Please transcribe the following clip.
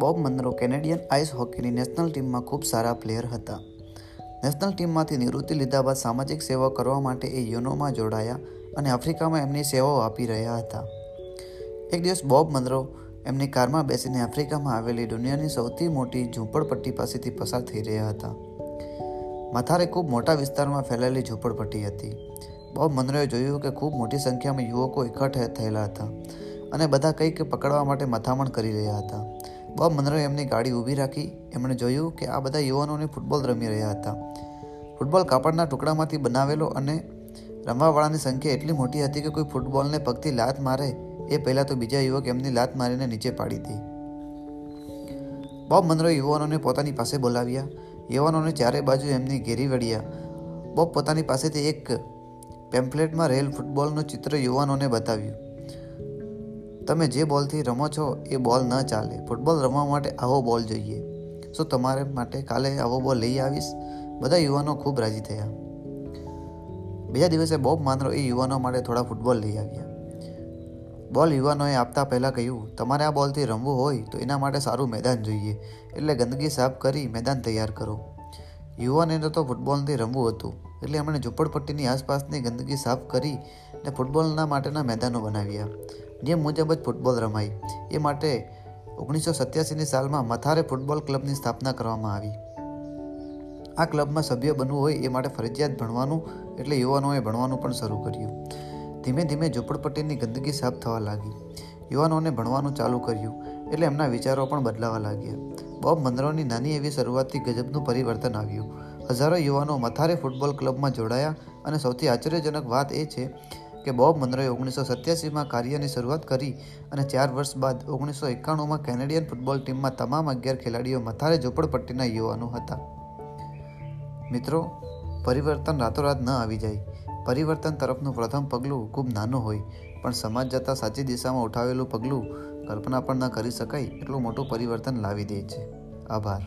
Bob Munro Canadian ice હોકીની national ટીમમાં ખૂબ સારા પ્લેયર હતા. નેશનલ ટીમમાંથી નિવૃત્તિ લીધા બાદ સામાજિક સેવા કરવા માટે એ યુનોમાં જોડાયા અને આફ્રિકામાં એમની સેવાઓ આપી રહ્યા હતા. એક દિવસ બોબ મનરો એમની કારમાં બેસીને આફ્રિકામાં આવેલી દુનિયાની સૌથી મોટી ઝૂંપડપટ્ટી પાસેથી પસાર થઈ રહ્યા હતા. મથારે ખૂબ મોટા વિસ્તારમાં ફેલાયેલી ઝૂંપડપટ્ટી હતી. બોબ મનરોએ જોયું કે ખૂબ મોટી સંખ્યામાં યુવકો એકઠા થયેલા હતા અને બધા કંઈક પકડવા માટે મથામણ કરી રહ્યા હતા. બોબ મનરોએ એમની ગાડી ઊભી રાખી એમણે જોયું કે આ બધા યુવાનોને ફૂટબોલ રમી રહ્યા હતા. ફૂટબોલ કાપડના ટુકડામાંથી બનાવેલો અને રમવાવાળાની સંખ્યા એટલી મોટી હતી કે કોઈ ફૂટબોલને પગથી લાત મારે એ પહેલાં તો બીજા યુવક એમની લાત મારીને નીચે પાડી હતી. બોબ મનરોએ યુવાનોને પોતાની પાસે બોલાવ્યા. યુવાનોને ચારે બાજુ એમની ઘેરી વળ્યા. બોબ પોતાની પાસેથી એક પેમ્પલેટમાં રહેલ ફૂટબોલનું ચિત્ર યુવાનોને બતાવ્યું. તમે જે બોલથી રમો છો એ બોલ ન ચાલે. ફૂટબોલ રમવા માટે આવો બોલ જોઈએ. શું તમારે માટે કાલે આવો બોલ લઈ આવીશ? બધા યુવાનો ખૂબ રાજી થયા. બીજા દિવસે બોબ માનરો એ યુવાનો માટે થોડા ફૂટબોલ લઈ આવ્યા. બોલ યુવાનોએ આપતા પહેલાં કહ્યું, તમારે આ બોલથી રમવું હોય તો એના માટે સારું મેદાન જોઈએ. એટલે ગંદકી સાફ કરી મેદાન તૈયાર કરો. યુવાનોને તો ફૂટબોલથી રમવું હતું. એટલે એમણે ઝૂંપડપટ્ટીની આસપાસની ગંદકી સાફ કરી ને ફૂટબોલના માટેના મેદાનો બનાવ્યા. જે મુજબ જ ફૂટબોલ રમાય એ માટે ઓગણીસો સત્યાસીની સાલમાં મથારે ફૂટબોલ ક્લબની સ્થાપના કરવામાં આવી. આ ક્લબમાં સભ્ય બનવું હોય એ માટે ફરજિયાત ભણવાનું એટલે યુવાનોએ ભણવાનું પણ શરૂ કર્યું. ધીમે ધીમે ઝૂંપડપટ્ટીની ગંદકી સાફ થવા લાગી. યુવાનોને ભણવાનું ચાલુ કર્યું એટલે એમના વિચારો પણ બદલાવા લાગ્યા. બોબ મંદરોની નાની એવી શરૂઆતથી ગજબનું પરિવર્તન આવ્યું. હજારો યુવાનો મથારે ફૂટબોલ ક્લબમાં જોડાયા અને સૌથી આશ્ચર્યજનક વાત એ છે કે બોબ મનરોએ ઓગણીસો સત્યાસીમાં કાર્યની શરૂઆત કરી અને ચાર વર્ષ બાદ ઓગણીસો એકાણુંમાં કેનેડિયન ફૂટબોલ ટીમમાં તમામ અગિયાર ખેલાડીઓ મથારે ઝૂંપડપટ્ટીના યુવાનો હતા. મિત્રો, પરિવર્તન રાતોરાત ન આવી જાય. પરિવર્તન તરફનું પ્રથમ પગલું ખૂબ નાનું હોય, પણ સમાજ જતાં સાચી દિશામાં ઉઠાવેલું પગલું કલ્પના પણ ન કરી શકાય એટલું મોટું પરિવર્તન લાવી દે છે. આભાર.